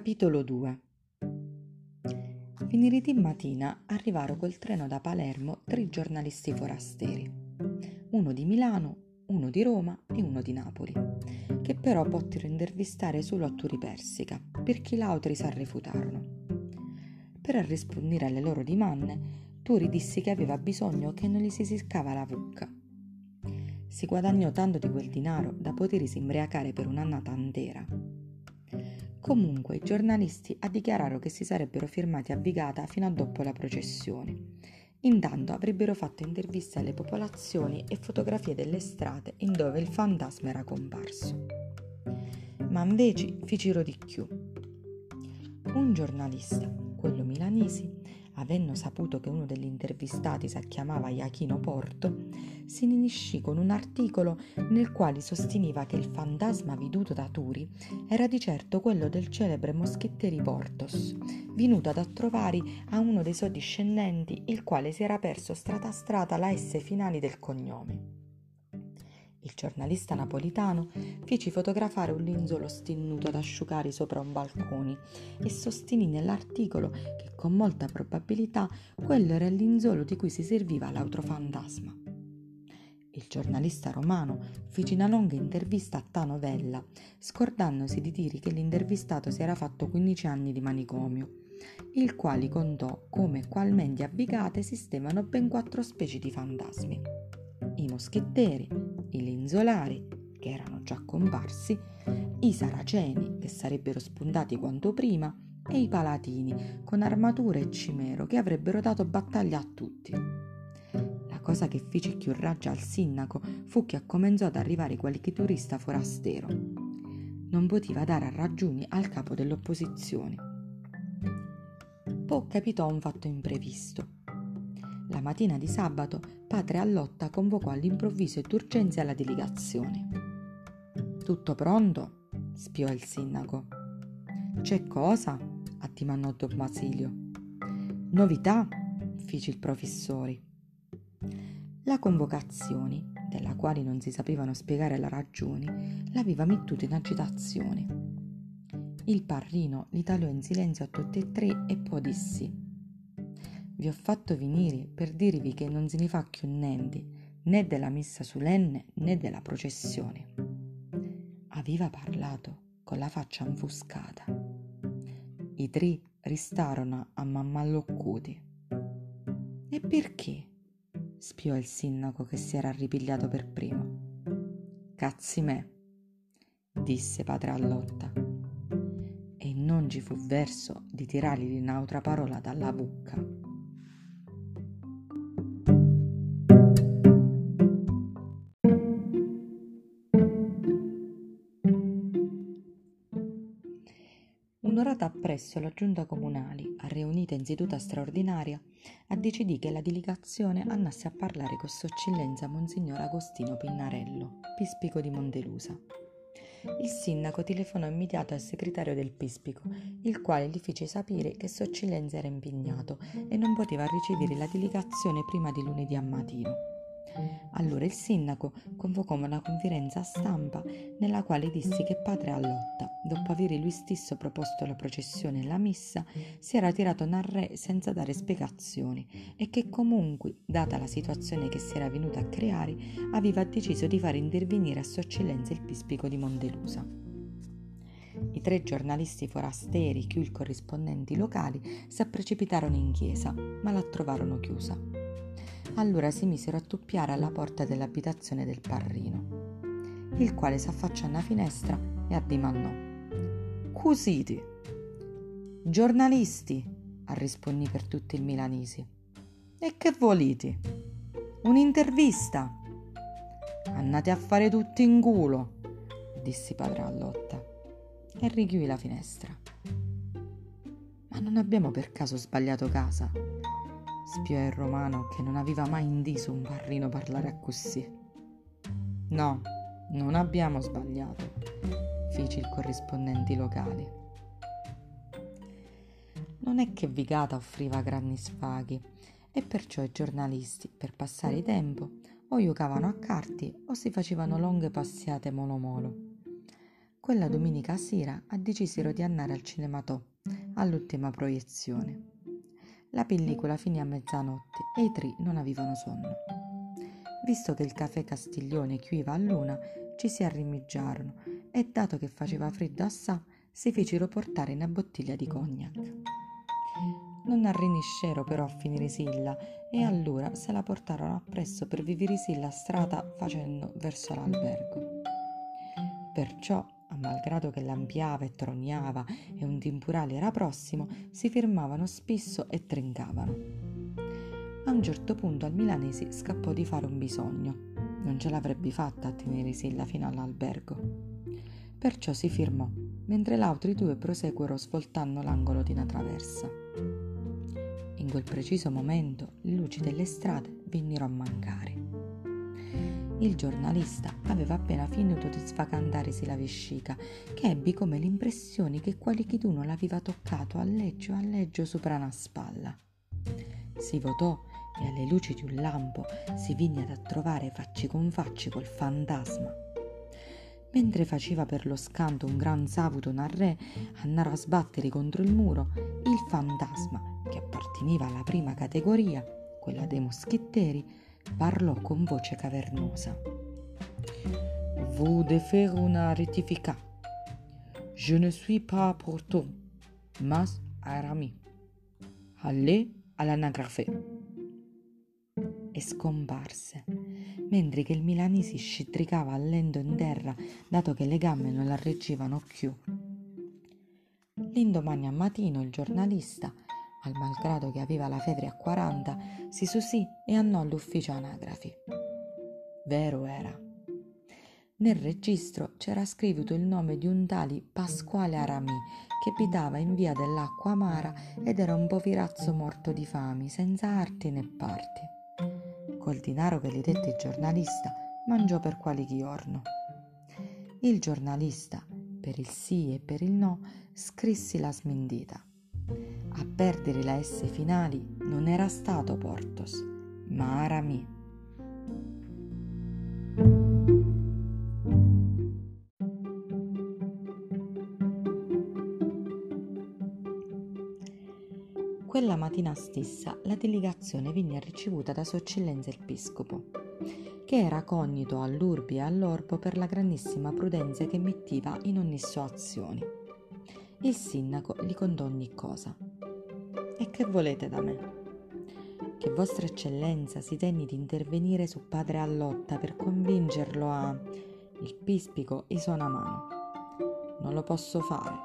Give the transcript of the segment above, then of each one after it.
Capitolo 2 Venerdì mattina arrivarono col treno da Palermo tre giornalisti forasteri, uno di Milano, uno di Roma e uno di Napoli, che però pottero intervistare solo a Turi Persica, perché gli altri s'arrefutarono. Per rispondere alle loro domande, Turi disse che aveva bisogno che non gli si seccava la vucca. Si guadagnò tanto di quel denaro da potersi imbriacare per un'annata intera Comunque i giornalisti dichiararono che si sarebbero firmati a Vigata fino a dopo la processione. Intanto avrebbero fatto interviste alle popolazioni e fotografie delle strade in dove il fantasma era comparso. Ma invece fecero di più. Un giornalista, quello milanesi, avendo saputo che uno degli intervistati si chiamava Iachino Porto, si iniscì con un articolo nel quale sosteneva che il fantasma veduto da Turi era di certo quello del celebre moschetteri Portos, venuto ad trovare a uno dei suoi discendenti, il quale si era perso strata a strata la S finali del cognome. Il giornalista napolitano fece fotografare un linzolo stinnuto ad asciugare sopra un balcone e sostenì nell'articolo che con molta probabilità quello era il linzolo di cui si serviva l'autofantasma. Il giornalista romano fece una lunga intervista a ta novella, scordandosi di dire che l'intervistato si era fatto 15 anni di manicomio, il quale contò come qualmente abicate esistevano ben quattro specie di fantasmi. I moschetteri, i linzolari, che erano già comparsi, i saraceni, che sarebbero spuntati quanto prima, e i palatini, con armatura e cimero, che avrebbero dato battaglia a tutti. La cosa che fece più raggia al sindaco fu che accomenzò ad arrivare qualche turista forastero. Non poteva dare a ragioni al capo dell'opposizione. Poi capitò un fatto imprevisto la mattina di sabato, padre Allotta convocò all'improvviso e d'urgenza la delegazione. Tutto pronto? spiò il sindaco. C'è cosa? addimandò Don Basilio. Novità? fece il professore. La convocazione, della quale non si sapevano spiegare la ragione, l'aveva mettuto in agitazione. Il parrino li tagliò in silenzio a tutti e tre e poi dissi vi ho fatto venire per dirvi che non se ne fa più niente, né della messa solenne né della processione. Aveva parlato con la faccia infuscata. I tre restarono a mammalloccute. E perché? spiò il sindaco che si era ripigliato per primo. Cazzi me, disse padre Allotta. E non ci fu verso di tirargli un'altra parola dalla bocca. Appresso la giunta comunale, riunita in seduta straordinaria, ha deciso che la delegazione andasse a parlare con Sua Eccellenza Monsignor Agostino Pinnarello, pispico di Montelusa. Il sindaco telefonò immediato al segretario del pispico, il quale gli fece sapere che Sua Eccellenza era impegnato e non poteva ricevere la delegazione prima di lunedì a mattino. Allora il sindaco convocò una conferenza stampa nella quale disse che padre Allotta, dopo aver lui stesso proposto la processione e la messa, si era tirato nel re senza dare spiegazioni e che comunque, data la situazione che si era venuta a creare, aveva deciso di fare intervenire a Sua Eccellenza il pispico di Montelusa. I tre giornalisti forasteri, più i corrispondenti locali, si precipitarono in chiesa, ma la trovarono chiusa. Allora si misero a tuppiare alla porta dell'abitazione del parrino, il quale s'affacciò alla finestra e addimandò. Cusiti! Giornalisti! arrispondi per tutti il milanesi. E che volete? Un'intervista! Andate a fare tutti in culo! dissi padre Allotta e richiudì la finestra. Ma non abbiamo per caso sbagliato casa? Spiò il romano che non aveva mai indiso un barrino parlare così. No, non abbiamo sbagliato, fece il corrispondente locale. Non è che Vigata offriva grandi sfaghi e perciò i giornalisti, per passare il tempo, o giocavano a carte o si facevano lunghe passiate molo molo. quella domenica sera decisero di andare al cinematò all'ultima proiezione. La pellicola finì a mezzanotte e i tre non avevano sonno. Visto che il caffè Castiglione chiuiva a luna, ci si arrimiggiarono e dato che faceva freddo assà, si fecero portare una bottiglia di cognac. Non arriniscero però a finire silla e allora se la portarono appresso per vivere silla strada facendo verso l'albergo. Perciò, a malgrado che lampiava e trognava e un tempurale era prossimo, si fermavano spesso e trincavano. A un certo punto al milanesi scappò di fare un bisogno. Non ce l'avrebbe fatta a tenere silla fino all'albergo. Perciò si firmò, mentre l'altri due proseguono svoltando l'angolo di una traversa. In quel preciso momento le luci delle strade vennero a mancare. Il giornalista aveva appena finito di sfacantarsi la vescica, che ebbi come l'impressione che qualcheduno l'aveva toccato a leggio a leggio sopra una spalla. Si votò e alle luci di un lampo si venne a trovare facci con facci col fantasma Mentre faceva per lo scanto un gran savuto nel re, andare a sbattere contro il muro, il fantasma, che apparteneva alla prima categoria, quella dei moschetteri, parlò con voce cavernosa. Vous devez faire una rettifica. Je ne suis pas Porto, mas Arami. Allez all'anagrafe. E scomparse mentre che il Milanesi scitricava a lento in terra, dato che le gambe non la reggevano più. L'indomani a mattino il giornalista, al malgrado che aveva la febbre a 40, si susì e andò all'ufficio anagrafi. Vero era. Nel registro c'era scritto il nome di un tale Pasquale Aramì che abitava in via dell'Acqua Amara ed era un poverazzo morto di fame, senza arti né parti col denaro che gli dette il giornalista, mangiò per qualche giorno. Il giornalista, per il sì e per il no, scrissi la smentita. Perdere la S finali non era stato Portos, ma Arami. Quella mattina stessa la delegazione venne ricevuta da Sua Eccellenza il Piscopo, che era cognito all'urbi e all'orbo per la grandissima prudenza che metteva in ogni sua azione. Il sindaco gli contò ogni cosa. E che volete da me? Che Vostra Eccellenza si tenni di intervenire su padre Allotta per convincerlo a... Il pispico isò una mano. Non lo posso fare.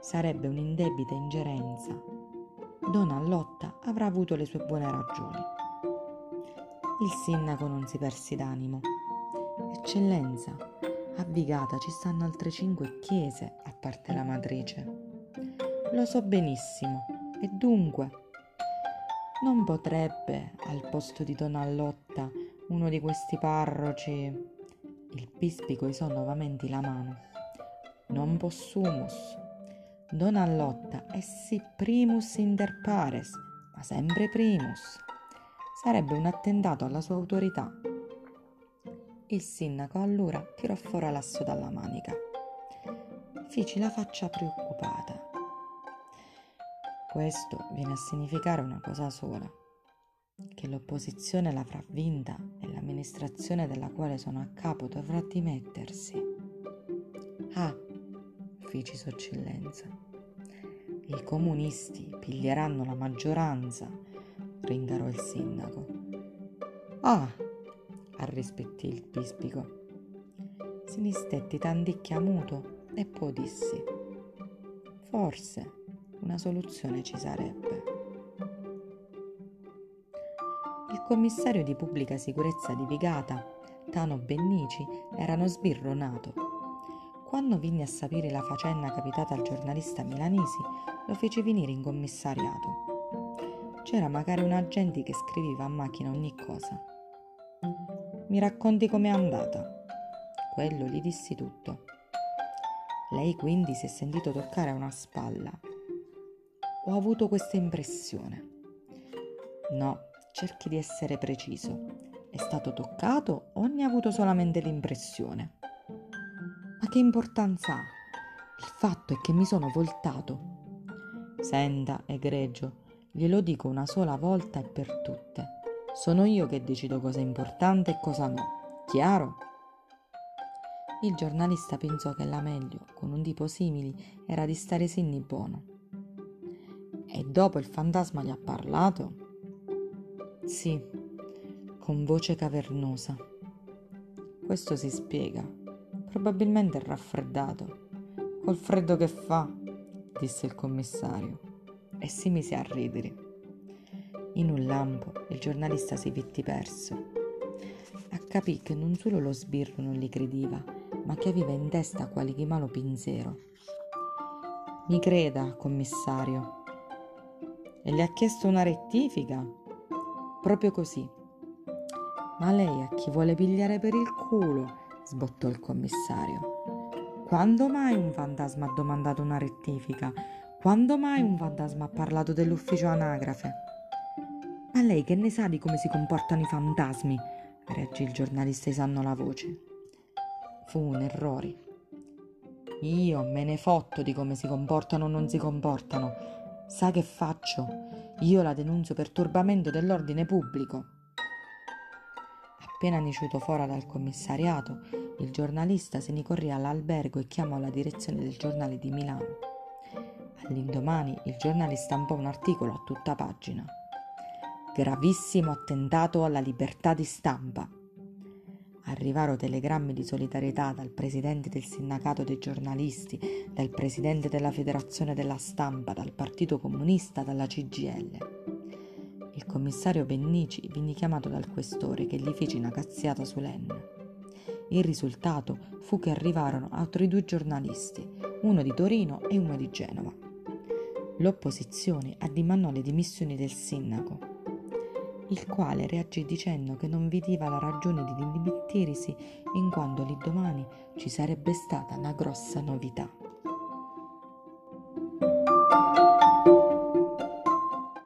Sarebbe un'indebita ingerenza Donna Allotta avrà avuto le sue buone ragioni. Il sindaco non si perse d'animo. Eccellenza, a Vigata ci stanno altre cinque chiese a parte la matrice. Lo so benissimo, e dunque non potrebbe, al posto di Donna Allotta, uno di questi parroci. Il pispico isò nuovamente la mano. Non possumus, Don Allotta è sì primus inter pares, ma sempre primus. Sarebbe un attentato alla sua autorità. Il sindaco allora tirò fuori l'asso dalla manica. Fici la faccia preoccupata. Questo viene a significare una cosa sola, che l'opposizione l'avrà vinta e l'amministrazione della quale sono a capo dovrà dimettersi. Ah, Sua Eccellenza. I comunisti piglieranno la maggioranza, ringarò il sindaco. Ah, arrispettì il pispico. Si distetti tandicchia muto e poi dissi: Forse una soluzione ci sarebbe. Il commissario di pubblica sicurezza di Vigata, Tano Bennici, erano sbirronato quando vinni a sapere la faccenda capitata al giornalista milanesi, lo fece venire in commissariato. C'era magari un agente che scriveva a macchina ogni cosa. Mi racconti com'è andata? Quello gli dissi tutto. Lei quindi si è sentito toccare a una spalla. Ho avuto questa impressione. No, cerchi di essere preciso. È stato toccato o ne ha avuto solamente l'impressione? Ma che importanza ha? Il fatto è che mi sono voltato. Senta, egregio, glielo dico una sola volta e per tutte. Sono io che decido cosa è importante e cosa no. Chiaro? Il giornalista pensò che la meglio, con un tipo simile, era di stare sinni buono. E dopo il fantasma gli ha parlato? Sì, con voce cavernosa. Questo si spiega. Probabilmente è raffreddato. Col freddo che fa, disse il commissario, e si mise a ridere. In un lampo il giornalista si vitti perso. Capì che non solo lo sbirro non gli credeva, ma che aveva in testa quali di malo pinzero. Mi creda, commissario. E le ha chiesto una rettifica? Proprio così. Ma lei a chi vuole pigliare per il culo? sbottò il commissario. Quando mai un fantasma ha domandato una rettifica? Quando mai un fantasma ha parlato dell'ufficio anagrafe? Ma lei che ne sa di come si comportano i fantasmi? reagì il giornalista esando la voce. Fu un errore. Io me ne fotto di come si comportano o non si comportano. Sa che faccio? Io la denunzio per turbamento dell'ordine pubblico. Appena niciuto fuori dal commissariato, il giornalista se ne corrì all'albergo e chiamò la direzione del giornale di Milano. All'indomani il giornale stampò un articolo a tutta pagina. Gravissimo attentato alla libertà di stampa arrivarono telegrammi di solidarietà dal presidente del sindacato dei giornalisti, dal presidente della federazione della stampa, dal Partito Comunista, dalla CGL. Il commissario Bennici venne chiamato dal questore che gli fece una cazziata solenne. Il risultato fu che arrivarono altri due giornalisti, uno di Torino e uno di Genova. L'opposizione addimandò le dimissioni del sindaco il quale reagì dicendo che non vedeva la ragione di dimittirsi in quanto lì domani ci sarebbe stata una grossa novità.